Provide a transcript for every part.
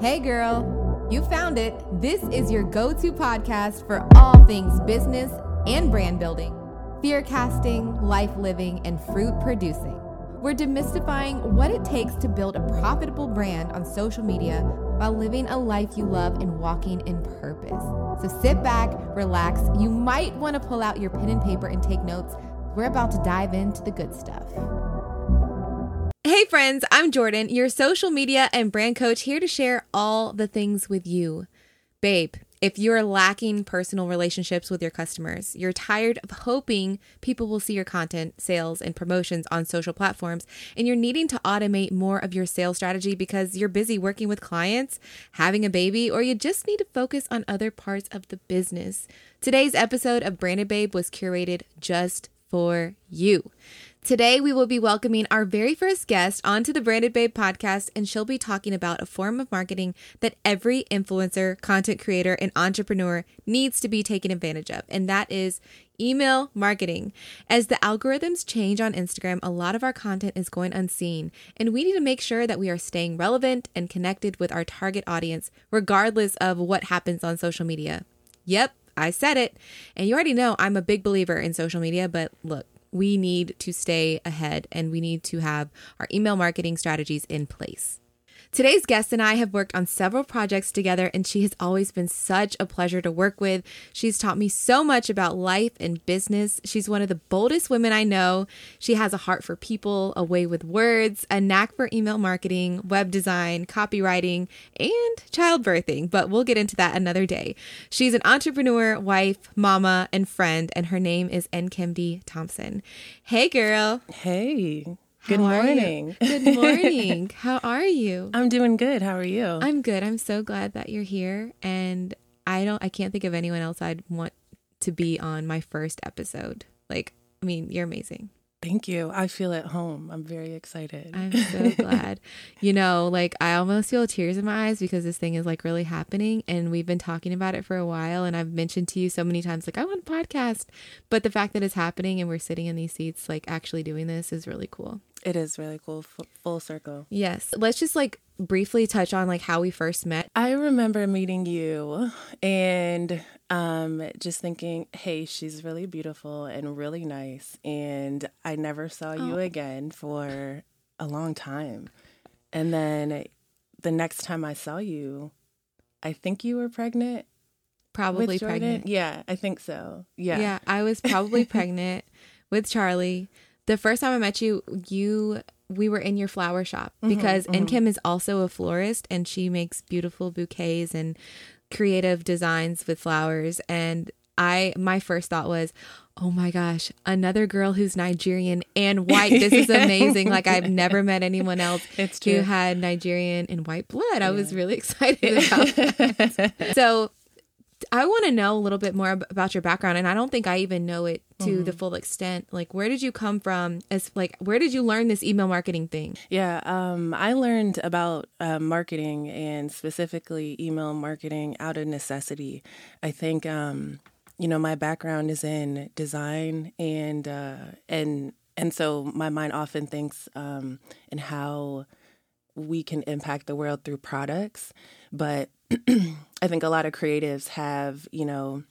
Hey, girl, you found it. This is your go to podcast for all things business and brand building, fear casting, life living, and fruit producing. We're demystifying what it takes to build a profitable brand on social media while living a life you love and walking in purpose. So sit back, relax. You might want to pull out your pen and paper and take notes. We're about to dive into the good stuff. Hey, friends, I'm Jordynn, your social media and brand coach, here to share all the things with you. Babe, if you're lacking personal relationships with your customers, you're tired of hoping people will see your content, sales, and promotions on social platforms, and you're needing to automate more of your sales strategy because you're busy working with clients, having a baby, or you just need to focus on other parts of the business. Today's episode of Branded Babe was curated just for you. Today, we will be welcoming our very first guest onto the Branded Babe podcast, and she'll be talking about a form of marketing that every influencer, content creator, and entrepreneur needs to be taken advantage of, and that is email marketing. As the algorithms change on Instagram, a lot of our content is going unseen, and we need to make sure that we are staying relevant and connected with our target audience, regardless of what happens on social media. Yep, I said it. And you already know I'm a big believer in social media, but look, we need to stay ahead and we need to have our email marketing strategies in place. Today's guest and I have worked on several projects together, and she has always been such a pleasure to work with. She's taught me so much about life and business. She's one of the boldest women I know. She has a heart for people, a way with words, a knack for email marketing, web design, copywriting, and childbirthing. But we'll get into that another day. She's an entrepreneur, wife, mama, and friend, and her name is Nkemdi Thompson. Hey, girl. Hey. Good morning. Good morning. How are you? I'm doing good. How are you? I'm good. I'm so glad that you're here and I don't I can't think of anyone else I'd want to be on my first episode. Like, I mean, you're amazing. Thank you. I feel at home. I'm very excited. I'm so glad. you know, like I almost feel tears in my eyes because this thing is like really happening and we've been talking about it for a while and I've mentioned to you so many times like I want a podcast, but the fact that it's happening and we're sitting in these seats like actually doing this is really cool. It is really cool. F- full circle. Yes. Let's just like briefly touch on like how we first met. I remember meeting you and um just thinking, "Hey, she's really beautiful and really nice." And I never saw you oh. again for a long time. And then the next time I saw you, I think you were pregnant. Probably pregnant. Yeah, I think so. Yeah. Yeah, I was probably pregnant with Charlie. The first time I met you, you we were in your flower shop mm-hmm, because mm-hmm, Nkem is also a florist and she makes beautiful bouquets and creative designs with flowers and I my first thought was, "Oh my gosh, another girl who's Nigerian and white. This is amazing. like I've never met anyone else who had Nigerian and white blood. Yeah. I was really excited about that. so I want to know a little bit more about your background, and I don't think I even know it to mm-hmm. the full extent. Like, where did you come from? As like, where did you learn this email marketing thing? Yeah, um, I learned about uh, marketing and specifically email marketing out of necessity. I think, um, you know, my background is in design and uh, and and so my mind often thinks um, in how we can impact the world through products, but I think a lot of creatives have, you know,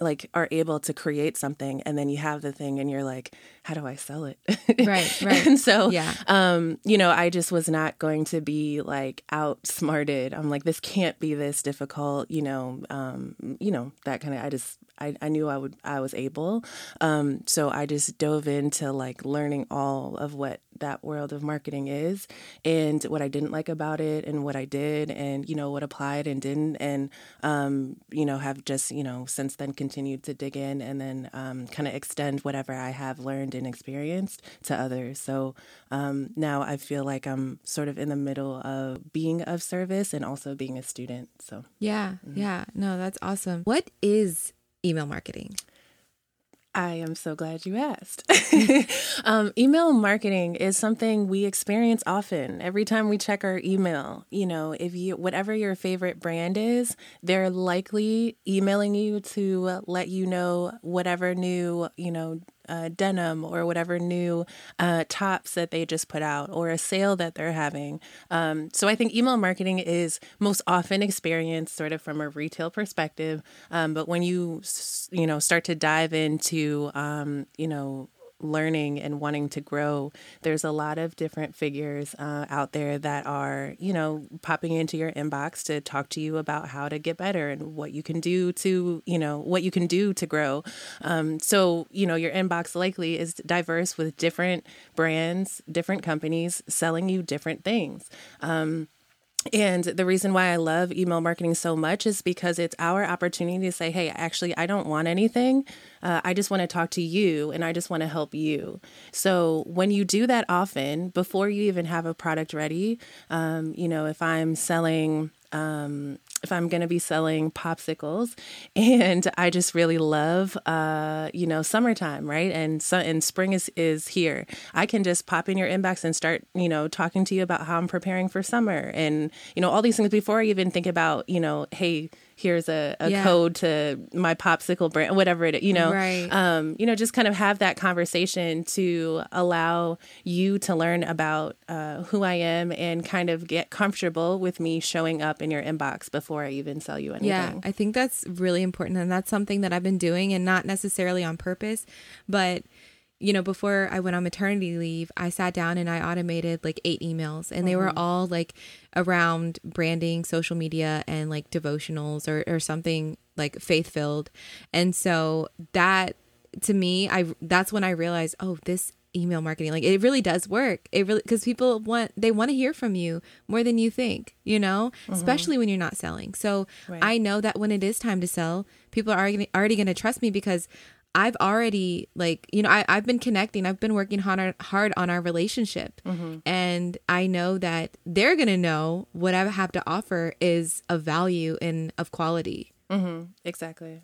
like are able to create something and then you have the thing and you're like how do i sell it? Right right. And so yeah. um you know i just was not going to be like outsmarted. I'm like this can't be this difficult you know um you know that kind of i just I, I knew I would I was able. Um, so I just dove into like learning all of what that world of marketing is and what I didn't like about it and what I did and you know what applied and didn't and um, you know have just you know since then continued to dig in and then um, kind of extend whatever I have learned and experienced to others. So um, now I feel like I'm sort of in the middle of being of service and also being a student. So yeah, mm-hmm. yeah, no, that's awesome. What is email marketing? I am so glad you asked. um, email marketing is something we experience often. Every time we check our email, you know, if you whatever your favorite brand is, they're likely emailing you to let you know whatever new, you know, uh, denim or whatever new uh, tops that they just put out or a sale that they're having. Um, so I think email marketing is most often experienced sort of from a retail perspective. Um, but when you, you know, start to dive into, um, you know, learning and wanting to grow, there's a lot of different figures uh, out there that are, you know, popping into your inbox to talk to you about how to get better and what you can do to, you know, what you can do to grow. Um, so, you know, your inbox likely is diverse with different brands, different companies selling you different things. Um, and the reason why I love email marketing so much is because it's our opportunity to say, hey, actually, I don't want anything. Uh, I just want to talk to you and I just want to help you. So when you do that often, before you even have a product ready, um, you know, if I'm selling, um, if I'm going to be selling popsicles and I just really love, uh, you know, summertime, right? And so, and spring is, is here. I can just pop in your inbox and start, you know, talking to you about how I'm preparing for summer and, you know, all these things before I even think about, you know, hey, here's a, a yeah. code to my popsicle brand, whatever it, you know, right. um, you know, just kind of have that conversation to allow you to learn about uh, who I am and kind of get comfortable with me showing up in your inbox before I even sell you anything. Yeah, I think that's really important. And that's something that I've been doing and not necessarily on purpose, but you know, before I went on maternity leave, I sat down and I automated like eight emails, and mm-hmm. they were mm-hmm. all like around branding, social media, and like devotionals or, or something like faith filled. And so that to me, I that's when I realized, oh, this email marketing like it really does work it really because people want they want to hear from you more than you think you know mm-hmm. especially when you're not selling so right. i know that when it is time to sell people are already, already going to trust me because I've already like you know I I've been connecting. I've been working hard hard on our relationship, mm-hmm. and I know that they're gonna know what I have to offer is of value and of quality. Mm-hmm. Exactly.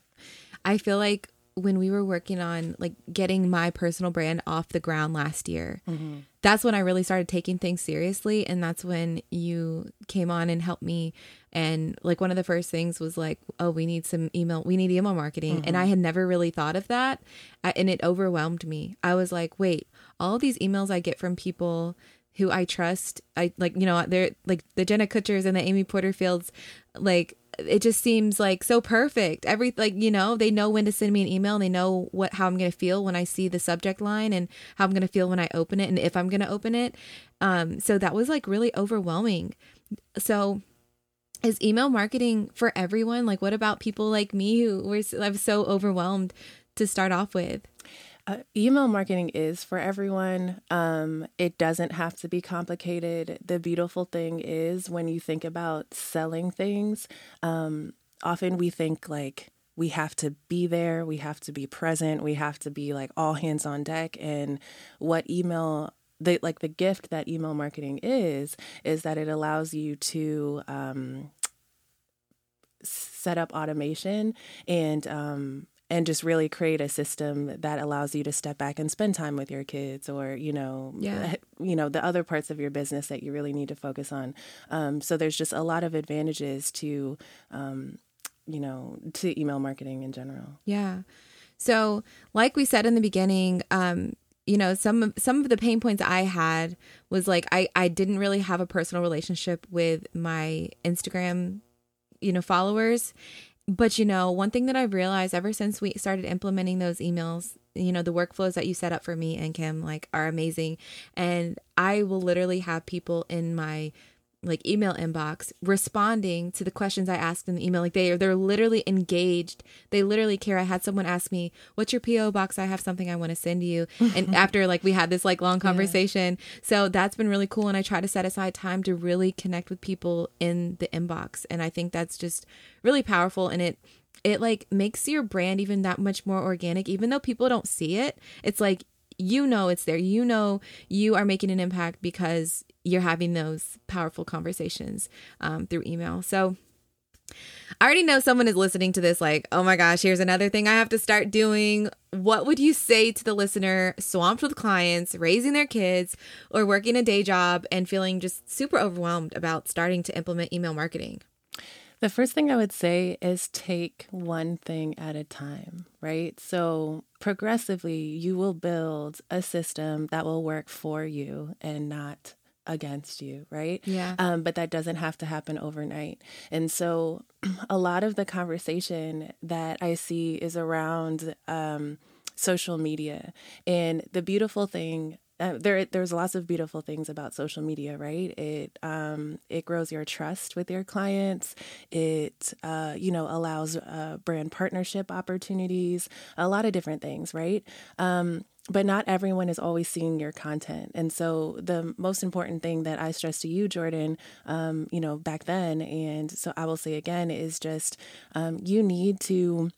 I feel like when we were working on like getting my personal brand off the ground last year, mm-hmm. that's when I really started taking things seriously, and that's when you came on and helped me and like one of the first things was like oh we need some email we need email marketing. Mm-hmm. and i had never really thought of that. And it overwhelmed me. I was like wait all these emails i get from people who i trust i like you know they're like the jenna kutchers and the amy porterfields like it just seems like so perfect. Every like you know they know when to send me an email and they know what how i'm going to feel when i see the subject line and how i'm going to feel when i open it and if i'm going to open it. Um so that was like really overwhelming. So is email marketing for everyone? Like, what about people like me who were I'm so overwhelmed to start off with? Uh, email marketing is for everyone. Um, it doesn't have to be complicated. The beautiful thing is when you think about selling things, um, often we think like we have to be there, we have to be present, we have to be like all hands on deck. And what email the like the gift that email marketing is is that it allows you to um, set up automation and um, and just really create a system that allows you to step back and spend time with your kids or you know yeah. you know the other parts of your business that you really need to focus on. Um, so there's just a lot of advantages to um, you know to email marketing in general. Yeah. So like we said in the beginning um, you know some of some of the pain points i had was like i i didn't really have a personal relationship with my instagram you know followers. But you know one thing that i've realized ever since we started implementing those emails you know the workflows that you set up for me Nkem like are amazing. And i will literally have people in my like email inbox responding to the questions I asked in the email. Like they are they're literally engaged. They literally care. I had someone ask me, "What's your PO box? I have something I want to send you." And after like we had this like long conversation. Yeah. So that's been really cool and I try to set aside time to really connect with people in the inbox and I think that's just really powerful and it it like makes your brand even that much more organic even though people don't see it. It's like you know it's there. You know you are making an impact because you're having those powerful conversations um, through email. So I already know someone is listening to this like, oh my gosh, here's another thing I have to start doing. What would you say to the listener swamped with clients, raising their kids, or working a day job and feeling just super overwhelmed about starting to implement email marketing? The first thing I would say is take one thing at a time, right? So, progressively, you will build a system that will work for you and not against you, right? Yeah. Um, but that doesn't have to happen overnight. And so, a lot of the conversation that I see is around um, social media. And the beautiful thing uh, there there's lots of beautiful things about social media right? It um, it grows your trust with your clients. It uh, you know allows uh, brand partnership opportunities a lot of different things right? Um, but not everyone is always seeing your content. And so the most important thing that i stress to you Jordynn um, you know back then and so i will say again is just um, you need to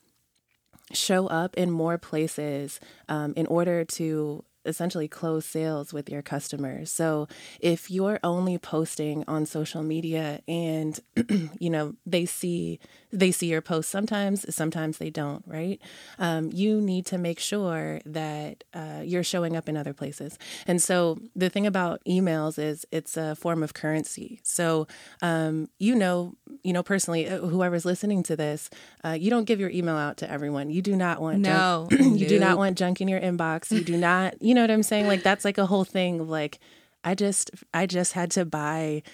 show up in more places um, in order to essentially close sales with your customers. So if you're only posting on social media and you know they see they see your posts sometimes, sometimes they don't, right? Um, you need to make sure that uh, you're showing up in other places. And so the thing about emails is it's a form of currency. So um, you know, you know personally, uh, whoever's listening to this, uh, you don't give your email out to everyone. You do not want no, junk, you do not want junk in your inbox. You do not, you know what I'm saying? Like that's like a whole thing. Like I just I just had to buy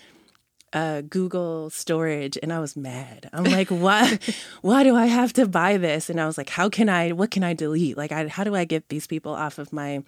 uh, Google storage and I was mad. I'm like, why, why do I have to buy this? And I was like, how can I, what can I delete? Like, I, how do I get these people off of my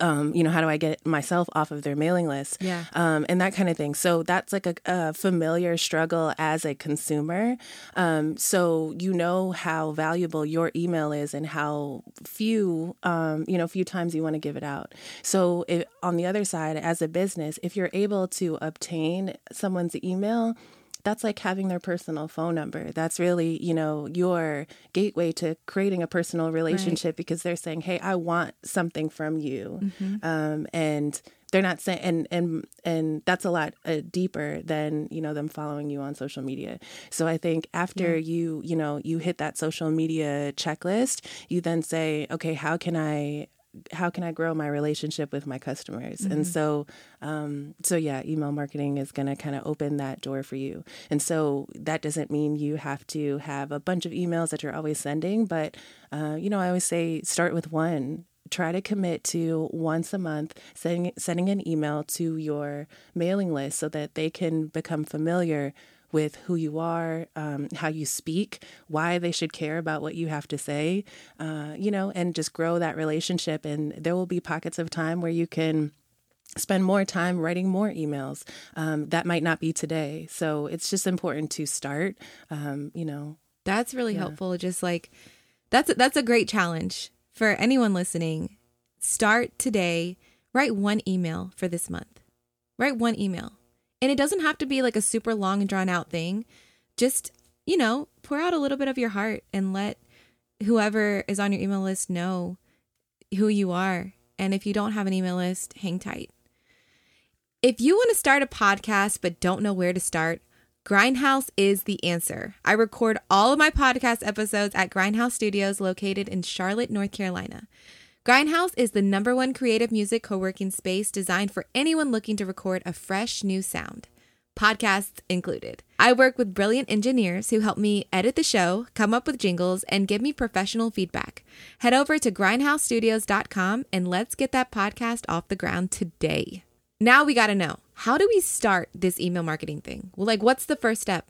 um, you know, how do I get myself off of their mailing list? Yeah. Um, and that kind of thing. So that's like a, a familiar struggle as a consumer. Um, so you know how valuable your email is and how few, um, you know, few times you want to give it out. So if, on the other side, as a business, if you're able to obtain someone's email, that's like having their personal phone number. That's really, you know, your gateway to creating a personal relationship right. because they're saying, "Hey, I want something from you," mm-hmm. um, and they're not saying, and and and that's a lot uh, deeper than you know them following you on social media. So I think after yeah. you, you know, you hit that social media checklist, you then say, "Okay, how can I?" How can I grow my relationship with my customers? Mm-hmm. And so, um, so yeah, email marketing is going to kind of open that door for you. And so that doesn't mean you have to have a bunch of emails that you're always sending, but uh, you know, I always say start with one. Try to commit to once a month sending sending an email to your mailing list so that they can become familiar with who you are, um, how you speak, why they should care about what you have to say, uh, you know, and just grow that relationship. And there will be pockets of time where you can spend more time writing more emails. Um, that might not be today. So it's just important to start, um, you know. That's really yeah. helpful. Just like, that's, that's a great challenge for anyone listening. Start today, write one email for this month. Write one email. And it doesn't have to be like a super long and drawn out thing. Just, you know, pour out a little bit of your heart and let whoever is on your email list know who you are. And if you don't have an email list, hang tight. If you want to start a podcast but don't know where to start, Grindhouse is the answer. I record all of my podcast episodes at Grindhouse Studios located in Charlotte, North Carolina. Grindhouse is the number one creative music co working space designed for anyone looking to record a fresh new sound, podcasts included. I work with brilliant engineers who help me edit the show, come up with jingles, and give me professional feedback. Head over to grindhousestudios.com and let's get that podcast off the ground today. Now we got to know how do we start this email marketing thing? Well, like, what's the first step?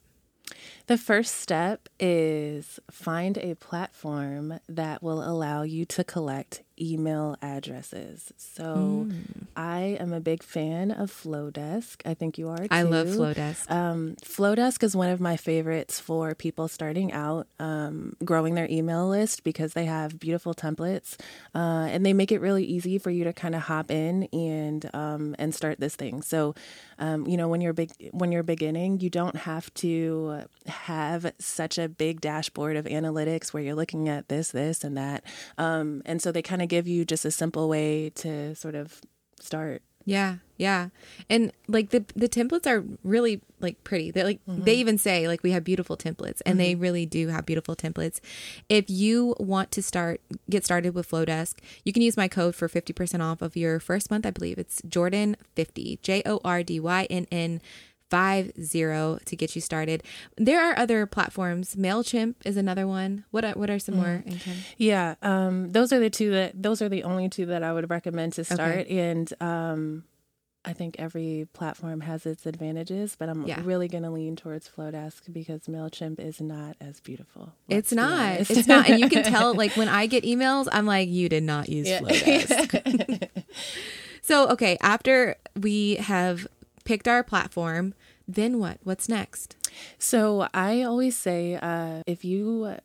The first step is find a platform that will allow you to collect email addresses. So mm. I am a big fan of Flodesk. I think you are too. I love Flodesk. Um, Flodesk is one of my favorites for people starting out um, growing their email list because they have beautiful templates uh, and they make it really easy for you to kind of hop in and um, and start this thing. So um, you know when you're big when you're beginning, you don't have to have such a big dashboard of analytics where you're looking at this, this, and that. Um, and so they kind of give you just a simple way to sort of start. Yeah, yeah. And like the the templates are really like pretty. They're like mm-hmm. they even say like we have beautiful templates and mm-hmm. they really do have beautiful templates. If you want to start get started with Flodesk, you can use my code for 50% off of your first month. I believe it's Jordynn50. J O R D Y N N 50 to get you started. There are other platforms. MailChimp is another one. What are, what are some more? Nkem? Yeah, um, those are the two that those are the only two that I would recommend to start. And um, I think every platform has its advantages, but I'm Yeah. really going to lean towards Flodesk because Mailchimp is not as beautiful. It's not. It's not. And you can tell, like, when I get emails, I'm like, you did not use Yeah. Flodesk. so, okay, after we have picked our platform, then what? What's next? So I always say, uh, if you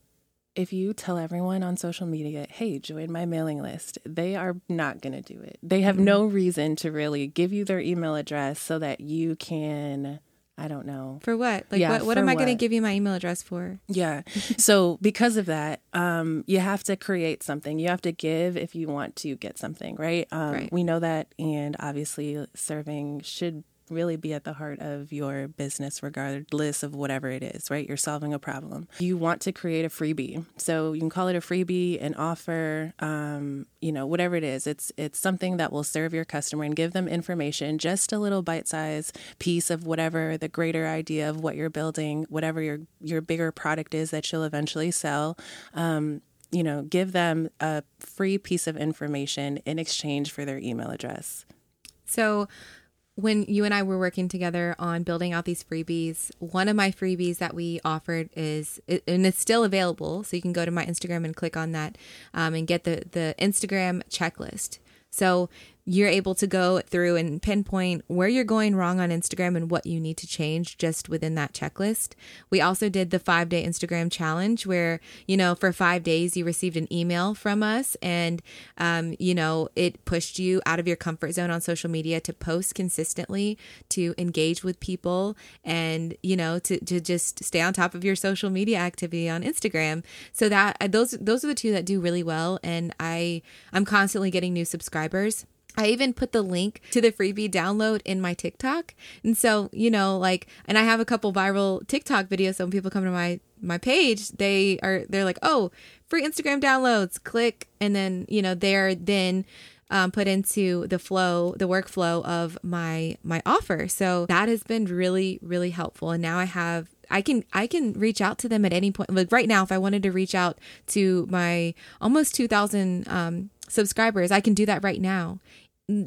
if you tell everyone on social media, "Hey, join my mailing list," they are not going to do it. They have no reason to really give you their email address so that you can, I don't know, For what? Like, Yeah, what, what am I going to give you my email address for? Yeah. so because of that, um, you have to create something. You have to give if you want to get something, right? Um, Right. We know that, and obviously, serving should really be at the heart of your business, regardless of whatever it is, right? You're solving a problem. You want to create a freebie, so you can call it a freebie, an offer, um, you know, whatever it is. It's it's something that will serve your customer and give them information, just a little bite-sized piece of whatever the greater idea of what you're building, whatever your your bigger product is that you'll eventually sell. Um, you know, give them a free piece of information in exchange for their email address. So, when you and I were working together on building out these freebies, one of my freebies that we offered is, and it's still available. So you can go to my Instagram and click on that um, and get the the Instagram checklist. So you're able to go through and pinpoint where you're going wrong on Instagram and what you need to change just within that checklist. We also did the five day Instagram challenge where, you know, for five days you received an email from us and, um, you know, it pushed you out of your comfort zone on social media to post consistently, to engage with people and, you know, to, to just stay on top of your social media activity on Instagram. So that uh, those, those are the two that do really well. And I, I'm constantly getting new subscribers. I even put the link to the freebie download in my TikTok. And so, you know, like and I have a couple viral TikTok videos so when people come to my my page, they are they're like, "Oh, free Instagram downloads." Click and then, you know, they're then um, put into the flow, the workflow of my my offer. So that has been really really helpful. And now I have I can I can reach out to them at any point. Like right now, if I wanted to reach out to my almost two thousand um, subscribers, I can do that right now.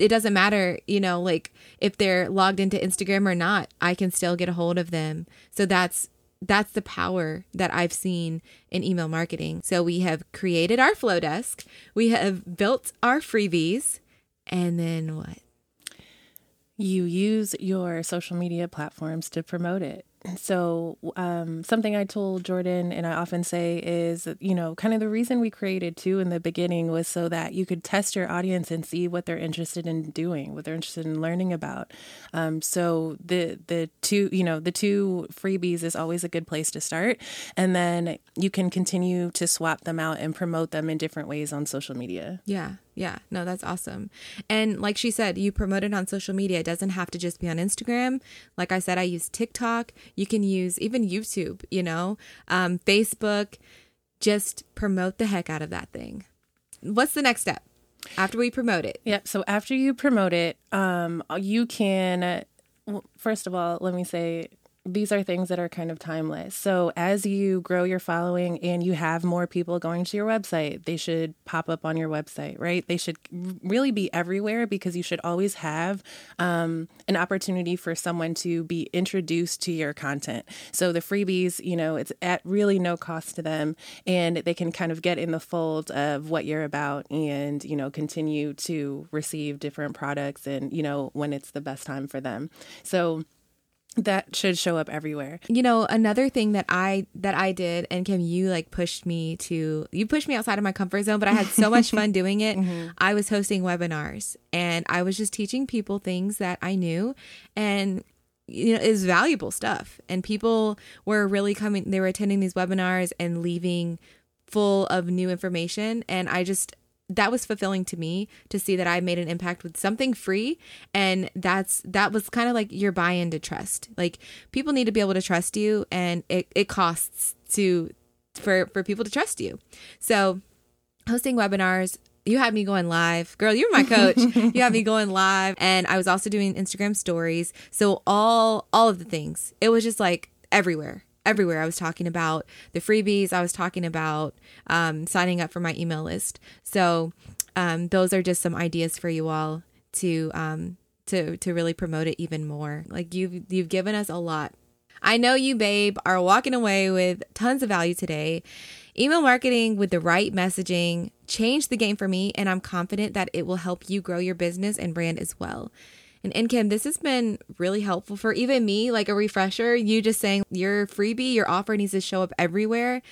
It doesn't matter, you know, like if they're logged into Instagram or not, I can still get a hold of them. So that's that's the power that I've seen in email marketing. So we have created our Flodesk, we have built our freebies, and then what? You use your social media platforms to promote it. So, um, something I told Jordynn and I often say is, you know, kind of the reason we created two in the beginning was so that you could test your audience and see what they're interested in doing, what they're interested in learning about. Um, so the the two, you know, the two freebies is always a good place to start, and then you can continue to swap them out and promote them in different ways on social media. Yeah, yeah. No, that's awesome. And like she said, you promote it on social media. It doesn't have to just be on Instagram. Like I said, I use TikTok. You can use even YouTube, you know, um, Facebook. Just promote the heck out of that thing. What's the next step after we promote it? Yep. So after you promote it, um, you can, well, first of all, let me say these are things that are kind of timeless. So as you grow your following and you have more people going to your website, they should pop up on your website, right? They should really be everywhere because you should always have um, an opportunity for someone to be introduced to your content. So the freebies, you know, it's at really no cost to them and they can kind of get in the fold of what you're about and, you know, continue to receive different products and, you know, when it's the best time for them. So that should show up everywhere. You know, another thing that I that I did and Kim you like pushed me to you pushed me outside of my comfort zone, but I had so much fun doing it. Mm-hmm. I was hosting webinars and I was just teaching people things that I knew and you know, is valuable stuff. And people were really coming they were attending these webinars and leaving full of new information and I just that was fulfilling to me to see that I made an impact with something free and that's that was kind of like your buy-in to trust. Like people need to be able to trust you and it, it costs to for for people to trust you. So hosting webinars you had me going live. Girl, you're my coach. you had me going live and I was also doing Instagram stories. So all all of the things. It was just like everywhere. Everywhere. I was talking about the freebies. I was talking about um, signing up for my email list. So um, those are just some ideas for you all to um, to to really promote it even more. Like you've you've given us a lot. I know you, babe, are walking away with tons of value today. Email marketing with the right messaging changed the game for me, and I'm confident that it will help you grow your business and brand as well. And Kim, this has been really helpful for even me, like a refresher. You just saying your freebie, your offer needs to show up everywhere.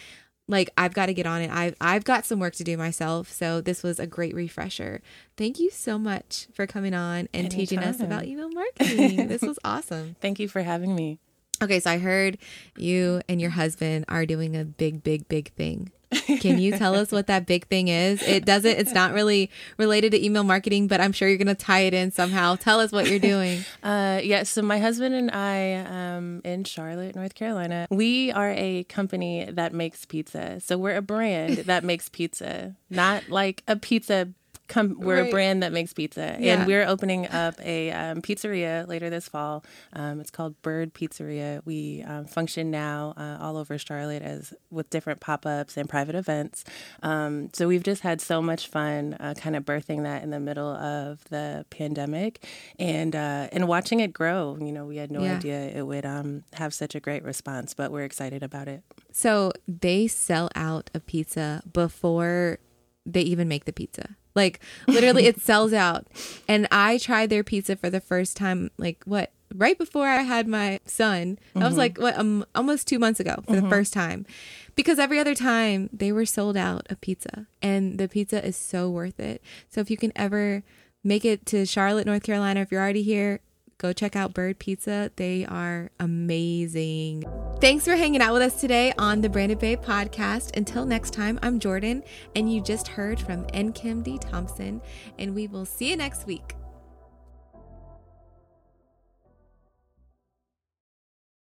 Like I've got to get on it. I've I've got some work to do myself. So this was a great refresher. Thank you so much for coming on and Anytime. teaching us about email marketing. this was awesome. Thank you for having me. Okay, so I heard you and your husband are doing a big, big, big thing. Can you tell us what that big thing is? It doesn't, it's not really related to email marketing, but I'm sure you're going to tie it in somehow. Tell us what you're doing. Uh, yeah, so my husband and I, um, in Charlotte, North Carolina, we are a company that makes pizza. So we're a brand that makes pizza, not like a pizza come we're right. a brand that makes pizza. Yeah. and we're opening up a um, pizzeria later this fall. Um, it's called bird pizzeria. We um, function now uh, all over charlotte as with different pop-ups and private events. Um, so we've just had so much fun uh, kind of birthing that in the middle of the pandemic. And uh, and watching it grow you know we had no yeah. idea it would um, have such a great response but we're excited about it. So they sell out a pizza before they even make the pizza like literally it sells out. And I tried their pizza for the first time like what right before I had my son. Mm-hmm. I was like what um, almost 2 months ago for mm-hmm. the first time. Because every other time they were sold out of pizza and the pizza is so worth it. So if you can ever make it to Charlotte, North Carolina if you're already here, Go check out Bird Pizza. They are amazing. Thanks for hanging out with us today on the Branded Babe podcast. Until next time, I'm Jordynn, and you just heard from Nkemdi Thompson, and we will see you next week.